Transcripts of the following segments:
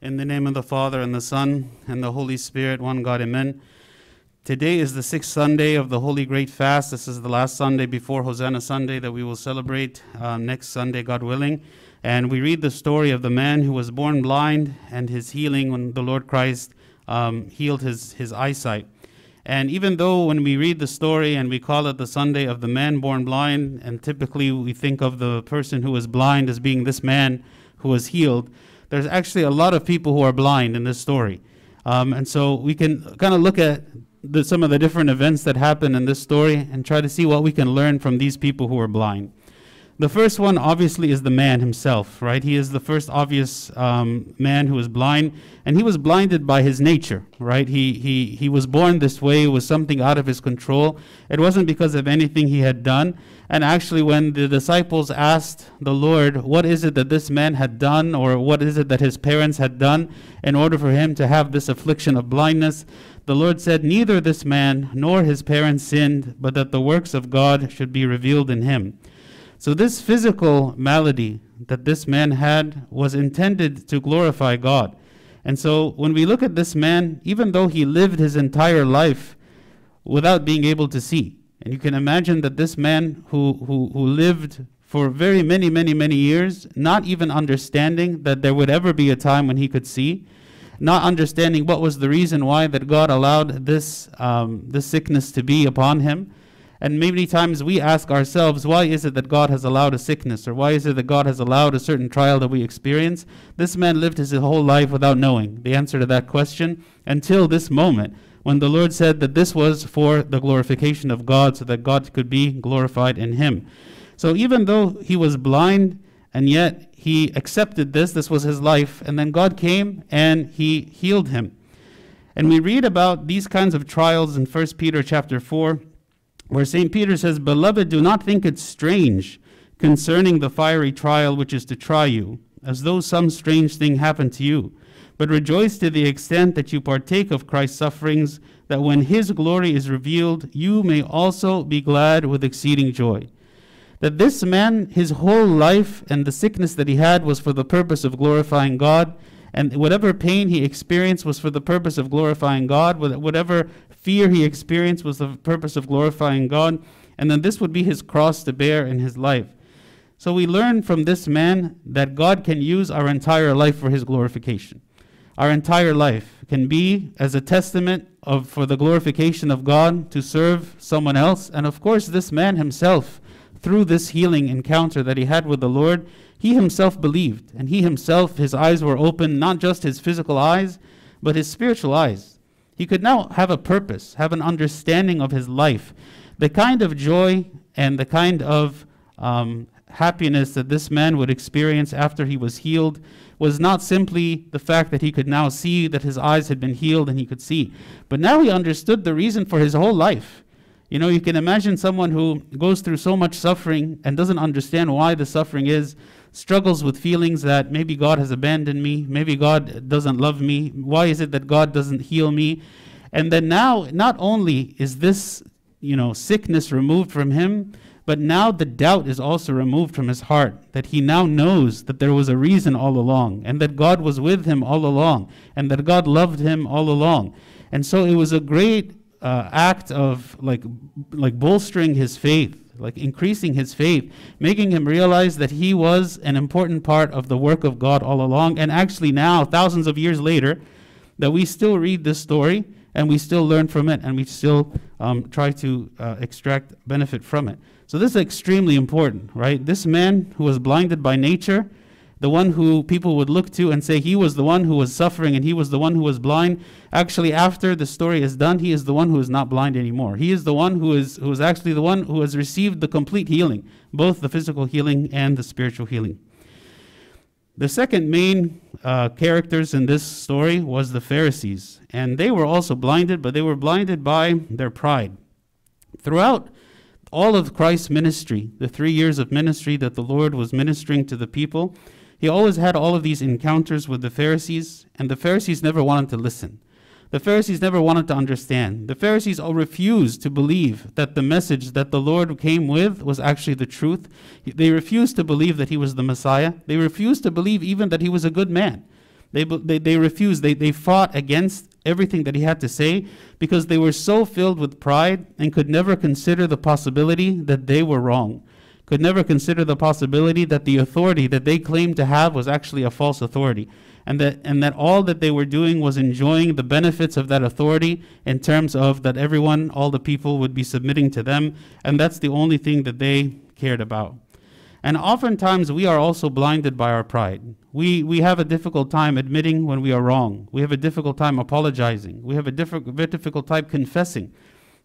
In the name of the Father, and the Son, and the Holy Spirit, one God, amen. Today is the sixth Sunday of the Holy Great Fast. This is the last Sunday before Hosanna Sunday that we will celebrate uh, next Sunday, God willing. And we read the story of the man who was born blind and his healing when the Lord Christ um, healed his, his eyesight. And even though when we read the story and we call it the Sunday of the man born blind, and typically we think of the person who was blind as being this man who was healed, there's actually a lot of people who are blind in this story. Um, and so we can kind of look at the, some of the different events that happen in this story and try to see what we can learn from these people who are blind. The first one, obviously, is the man himself, right? He is the first obvious um, man who is blind, and he was blinded by his nature, right? He, he, he was born this way, it was something out of his control. It wasn't because of anything he had done. And actually, when the disciples asked the Lord, What is it that this man had done, or what is it that his parents had done in order for him to have this affliction of blindness? The Lord said, Neither this man nor his parents sinned, but that the works of God should be revealed in him. So, this physical malady that this man had was intended to glorify God. And so, when we look at this man, even though he lived his entire life without being able to see, and you can imagine that this man who, who, who lived for very many, many, many years, not even understanding that there would ever be a time when he could see, not understanding what was the reason why that God allowed this, um, this sickness to be upon him, and many times we ask ourselves, why is it that God has allowed a sickness? Or why is it that God has allowed a certain trial that we experience? This man lived his whole life without knowing the answer to that question until this moment when the Lord said that this was for the glorification of God so that God could be glorified in him. So even though he was blind and yet he accepted this, this was his life, and then God came and he healed him. And we read about these kinds of trials in 1 Peter chapter 4 where St. Peter says, Beloved, do not think it strange concerning the fiery trial which is to try you, as though some strange thing happened to you. But rejoice to the extent that you partake of Christ's sufferings, that when his glory is revealed, you may also be glad with exceeding joy. That this man, his whole life and the sickness that he had was for the purpose of glorifying God, and whatever pain he experienced was for the purpose of glorifying God. Whatever fear he experienced was the purpose of glorifying God. And then this would be his cross to bear in his life. So we learn from this man that God can use our entire life for his glorification. Our entire life can be as a testament of for the glorification of God to serve someone else. And of course, this man himself, through this healing encounter that he had with the Lord, he himself believed, and he himself, his eyes were open, not just his physical eyes, but his spiritual eyes. He could now have a purpose, have an understanding of his life. The kind of joy and the kind of um, happiness that this man would experience after he was healed was not simply the fact that he could now see that his eyes had been healed and he could see, but now he understood the reason for his whole life. You know, you can imagine someone who goes through so much suffering and doesn't understand why the suffering is, struggles with feelings that maybe God has abandoned me, maybe God doesn't love me, why is it that God doesn't heal me? And then now, not only is this, you know, sickness removed from him, but now the doubt is also removed from his heart, that he now knows that there was a reason all along, and that God was with him all along, and that God loved him all along. And so it was a great uh, act of like, like bolstering his faith like increasing his faith, making him realize that he was an important part of the work of God all along. And actually, now, thousands of years later, that we still read this story and we still learn from it and we still um, try to uh, extract benefit from it. So, this is extremely important, right? This man who was blinded by nature the one who people would look to and say he was the one who was suffering and he was the one who was blind. Actually, after the story is done, he is the one who is not blind anymore. He is the one who is who is actually the one who has received the complete healing, both the physical healing and the spiritual healing. The second main uh, characters in this story was the Pharisees, and they were also blinded, but they were blinded by their pride. Throughout all of Christ's ministry, the three years of ministry that the Lord was ministering to the people, he always had all of these encounters with the Pharisees, and the Pharisees never wanted to listen. The Pharisees never wanted to understand. The Pharisees all refused to believe that the message that the Lord came with was actually the truth. They refused to believe that he was the Messiah. They refused to believe even that he was a good man. They, they, they refused. They, they fought against everything that he had to say because they were so filled with pride and could never consider the possibility that they were wrong, could never consider the possibility that the authority that they claimed to have was actually a false authority. And that, and that all that they were doing was enjoying the benefits of that authority in terms of that everyone, all the people would be submitting to them, and that's the only thing that they cared about. And oftentimes we are also blinded by our pride. We, we have a difficult time admitting when we are wrong. We have a difficult time apologizing. We have a difficult, difficult time confessing.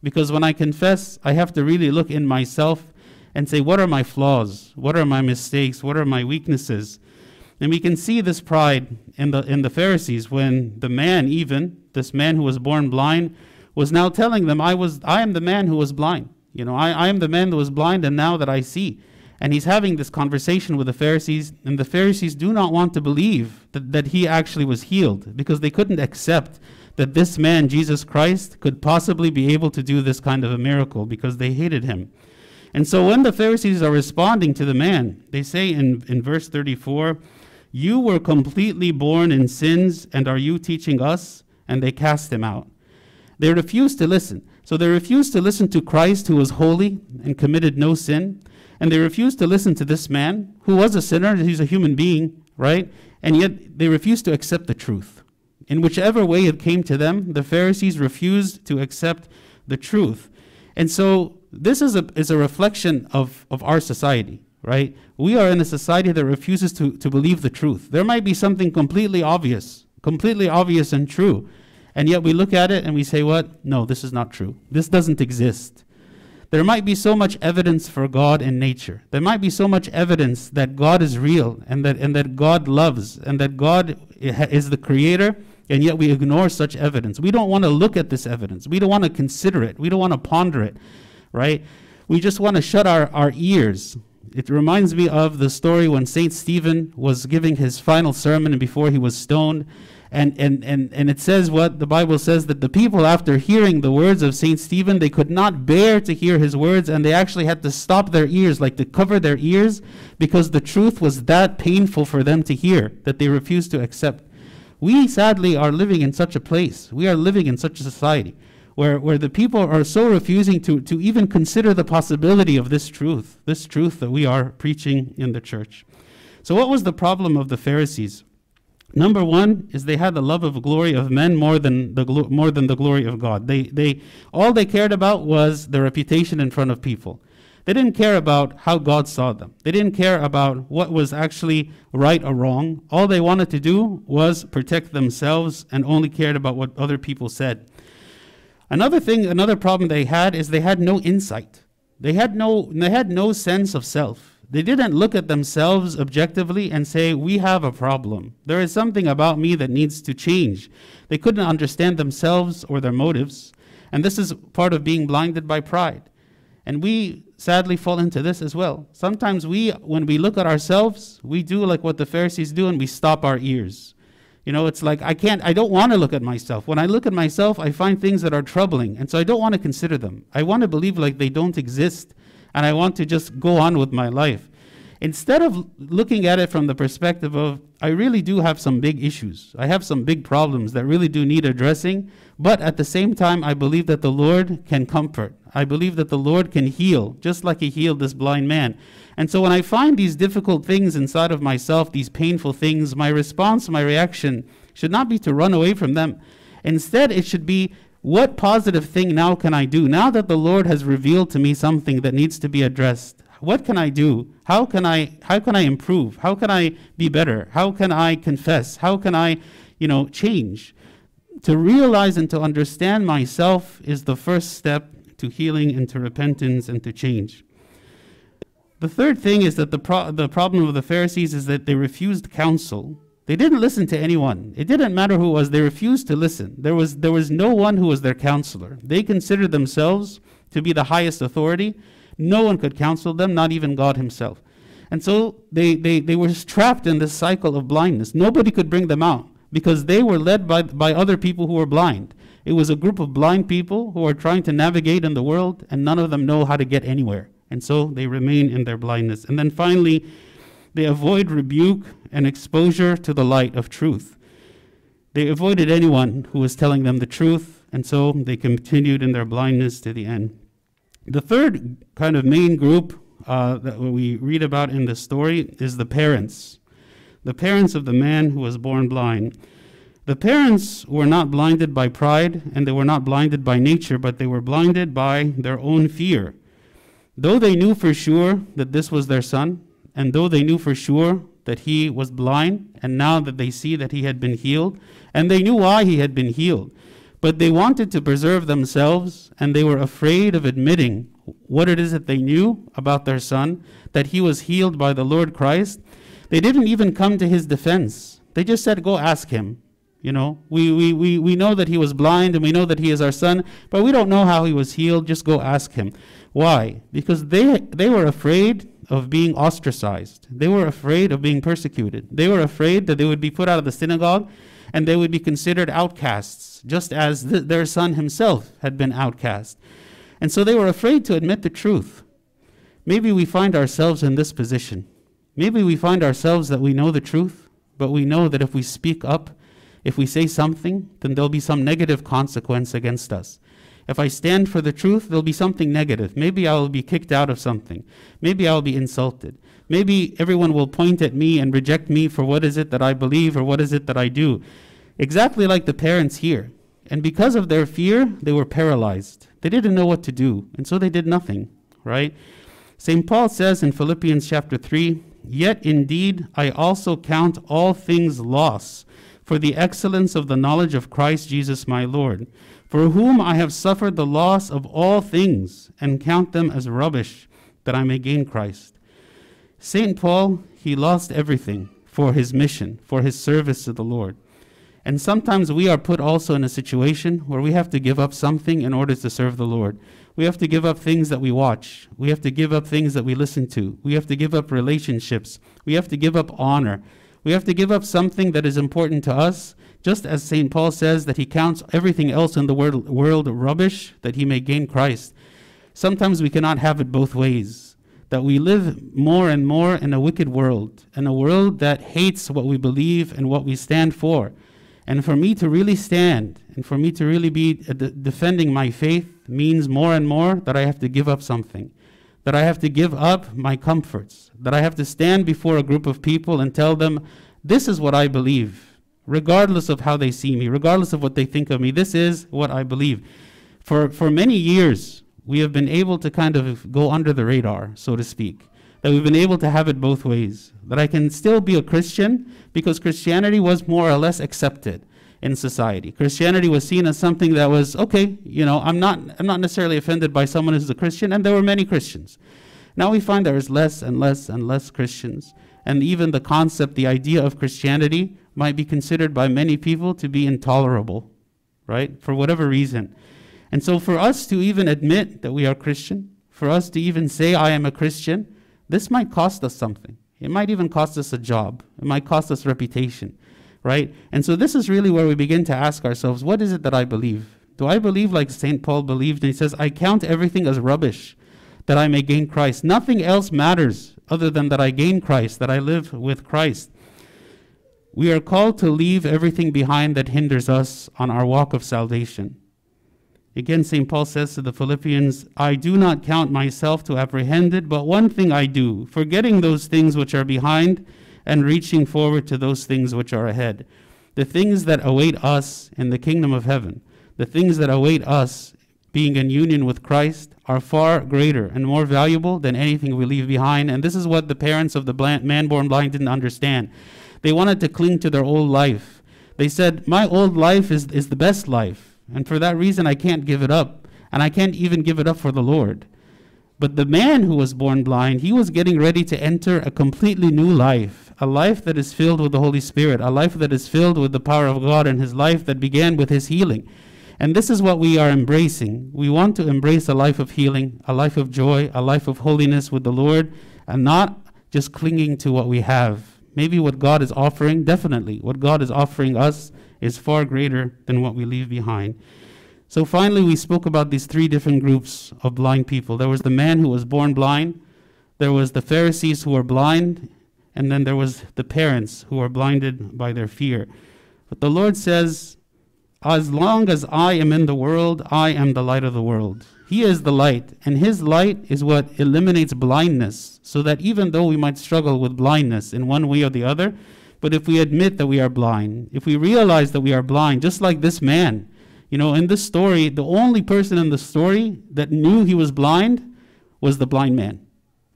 Because when I confess, I have to really look in myself and say, what are my flaws? What are my mistakes? What are my weaknesses? And we can see this pride in the, in the Pharisees when the man, even, this man who was born blind, was now telling them, I, was, I am the man who was blind. You know, I, I am the man that was blind, and now that I see. And he's having this conversation with the Pharisees, and the Pharisees do not want to believe that, that he actually was healed because they couldn't accept that this man, Jesus Christ, could possibly be able to do this kind of a miracle because they hated him. And so when the Pharisees are responding to the man, they say in, in verse 34, You were completely born in sins, and are you teaching us? And they cast him out. They refused to listen. So they refused to listen to Christ, who was holy and committed no sin. And they refused to listen to this man who was a sinner, he's a human being, right? And yet they refused to accept the truth. In whichever way it came to them, the Pharisees refused to accept the truth. And so this is a, is a reflection of, of our society, right? We are in a society that refuses to, to believe the truth. There might be something completely obvious, completely obvious and true. And yet we look at it and we say, what? No, this is not true. This doesn't exist. There might be so much evidence for God in nature. There might be so much evidence that God is real and that, and that God loves and that God is the creator, and yet we ignore such evidence. We don't want to look at this evidence. We don't want to consider it. We don't want to ponder it, right? We just want to shut our, our ears. It reminds me of the story when St. Stephen was giving his final sermon before he was stoned and, and, and, and it says what the Bible says that the people, after hearing the words of St. Stephen, they could not bear to hear his words, and they actually had to stop their ears, like to cover their ears, because the truth was that painful for them to hear that they refused to accept. We sadly are living in such a place. We are living in such a society where, where the people are so refusing to, to even consider the possibility of this truth, this truth that we are preaching in the church. So, what was the problem of the Pharisees? Number one is they had the love of glory of men more than the glo- more than the glory of God. They they all they cared about was the reputation in front of people. They didn't care about how God saw them. They didn't care about what was actually right or wrong. All they wanted to do was protect themselves and only cared about what other people said. Another thing, another problem they had is they had no insight. They had no they had no sense of self. They didn't look at themselves objectively and say, We have a problem. There is something about me that needs to change. They couldn't understand themselves or their motives. And this is part of being blinded by pride. And we sadly fall into this as well. Sometimes we, when we look at ourselves, we do like what the Pharisees do and we stop our ears. You know, it's like I can't, I don't want to look at myself. When I look at myself, I find things that are troubling. And so I don't want to consider them. I want to believe like they don't exist and I want to just go on with my life. Instead of looking at it from the perspective of, I really do have some big issues, I have some big problems that really do need addressing, but at the same time, I believe that the Lord can comfort. I believe that the Lord can heal, just like He healed this blind man. And so when I find these difficult things inside of myself, these painful things, my response, my reaction should not be to run away from them. Instead, it should be what positive thing now can I do? Now that the Lord has revealed to me something that needs to be addressed, what can I do? How can I how can I improve? How can I be better? How can I confess? How can I, you know, change? To realize and to understand myself is the first step to healing and to repentance and to change. The third thing is that the, pro- the problem of the Pharisees is that they refused counsel. They didn't listen to anyone. It didn't matter who was. They refused to listen. There was, there was no one who was their counselor. They considered themselves to be the highest authority. No one could counsel them, not even God Himself. And so they, they, they were trapped in this cycle of blindness. Nobody could bring them out because they were led by, by other people who were blind. It was a group of blind people who are trying to navigate in the world, and none of them know how to get anywhere. And so they remain in their blindness. And then finally, they avoid rebuke and exposure to the light of truth. They avoided anyone who was telling them the truth, and so they continued in their blindness to the end. The third kind of main group uh, that we read about in the story is the parents. The parents of the man who was born blind. The parents were not blinded by pride and they were not blinded by nature, but they were blinded by their own fear. Though they knew for sure that this was their son, and though they knew for sure that he was blind, and now that they see that he had been healed, and they knew why he had been healed, but they wanted to preserve themselves, and they were afraid of admitting what it is that they knew about their son, that he was healed by the Lord Christ. They didn't even come to his defense. They just said, Go ask him. You know, we, we, we, we know that he was blind and we know that he is our son, but we don't know how he was healed. Just go ask him. Why? Because they, they were afraid of being ostracized. They were afraid of being persecuted. They were afraid that they would be put out of the synagogue and they would be considered outcasts, just as th- their son himself had been outcast. And so they were afraid to admit the truth. Maybe we find ourselves in this position. Maybe we find ourselves that we know the truth, but we know that if we speak up, if we say something, then there'll be some negative consequence against us. If I stand for the truth, there'll be something negative. Maybe I will be kicked out of something. Maybe I'll be insulted. Maybe everyone will point at me and reject me for what is it that I believe or what is it that I do. Exactly like the parents here. And because of their fear, they were paralyzed. They didn't know what to do, and so they did nothing, right? St. Paul says in Philippians chapter 3 Yet indeed I also count all things loss for the excellence of the knowledge of Christ Jesus my Lord, for whom I have suffered the loss of all things, and count them as rubbish, that I may gain Christ. St. Paul, he lost everything for his mission, for his service to the Lord. And sometimes we are put also in a situation where we have to give up something in order to serve the Lord. We have to give up things that we watch. We have to give up things that we listen to. We have to give up relationships. We have to give up honor. We have to give up something that is important to us, just as St. Paul says that he counts everything else in the world, world rubbish that he may gain Christ. Sometimes we cannot have it both ways. That we live more and more in a wicked world, in a world that hates what we believe and what we stand for. And for me to really stand and for me to really be uh, defending my faith means more and more that I have to give up something that I have to give up my comforts, that I have to stand before a group of people and tell them, this is what I believe, regardless of how they see me, regardless of what they think of me. This is what I believe. For, for many years, we have been able to kind of go under the radar, so to speak. That we've been able to have it both ways. That I can still be a Christian because Christianity was more or less accepted in society. Christianity was seen as something that was okay, you know, I'm not I'm not necessarily offended by someone who's a Christian and there were many Christians. Now we find there is less and less and less Christians and even the concept, the idea of Christianity might be considered by many people to be intolerable, right? For whatever reason. And so for us to even admit that we are Christian, for us to even say I am a Christian, this might cost us something. It might even cost us a job. It might cost us reputation right? And so this is really where we begin to ask ourselves, what is it that I believe? Do I believe like St. Paul believed? And he says, I count everything as rubbish that I may gain Christ. Nothing else matters other than that I gain Christ, that I live with Christ. We are called to leave everything behind that hinders us on our walk of salvation. Again, St. Paul says to the Philippians, I do not count myself to apprehend it, but one thing I do, forgetting those things which are behind and reaching forward to those things which are ahead. The things that await us in the kingdom of heaven, the things that await us being in union with Christ, are far greater and more valuable than anything we leave behind. And this is what the parents of the man born blind didn't understand. They wanted to cling to their old life. They said, My old life is, is the best life. And for that reason, I can't give it up. And I can't even give it up for the Lord. But the man who was born blind, he was getting ready to enter a completely new life, a life that is filled with the Holy Spirit, a life that is filled with the power of God, and his life that began with his healing. And this is what we are embracing. We want to embrace a life of healing, a life of joy, a life of holiness with the Lord, and not just clinging to what we have. Maybe what God is offering, definitely, what God is offering us is far greater than what we leave behind. So finally, we spoke about these three different groups of blind people. There was the man who was born blind, there was the Pharisees who were blind, and then there was the parents who were blinded by their fear. But the Lord says, As long as I am in the world, I am the light of the world. He is the light, and His light is what eliminates blindness, so that even though we might struggle with blindness in one way or the other, but if we admit that we are blind, if we realize that we are blind, just like this man, you know, in this story, the only person in the story that knew he was blind was the blind man.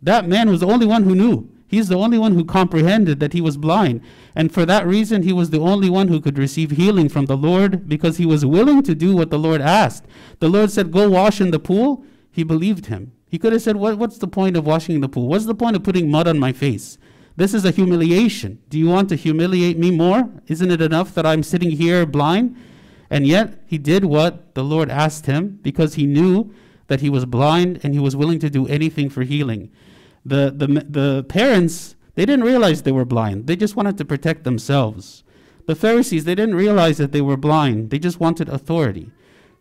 That man was the only one who knew. He's the only one who comprehended that he was blind. And for that reason, he was the only one who could receive healing from the Lord because he was willing to do what the Lord asked. The Lord said, Go wash in the pool. He believed him. He could have said, what, What's the point of washing in the pool? What's the point of putting mud on my face? This is a humiliation. Do you want to humiliate me more? Isn't it enough that I'm sitting here blind? And yet, he did what the Lord asked him because he knew that he was blind and he was willing to do anything for healing. The, the, the parents, they didn't realize they were blind, they just wanted to protect themselves. The Pharisees, they didn't realize that they were blind, they just wanted authority.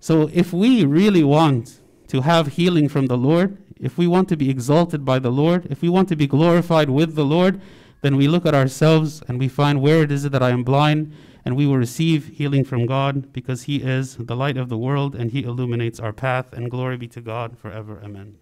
So, if we really want to have healing from the Lord, if we want to be exalted by the Lord, if we want to be glorified with the Lord, then we look at ourselves and we find where it is that I am blind, and we will receive healing from God because He is the light of the world and He illuminates our path. And glory be to God forever. Amen.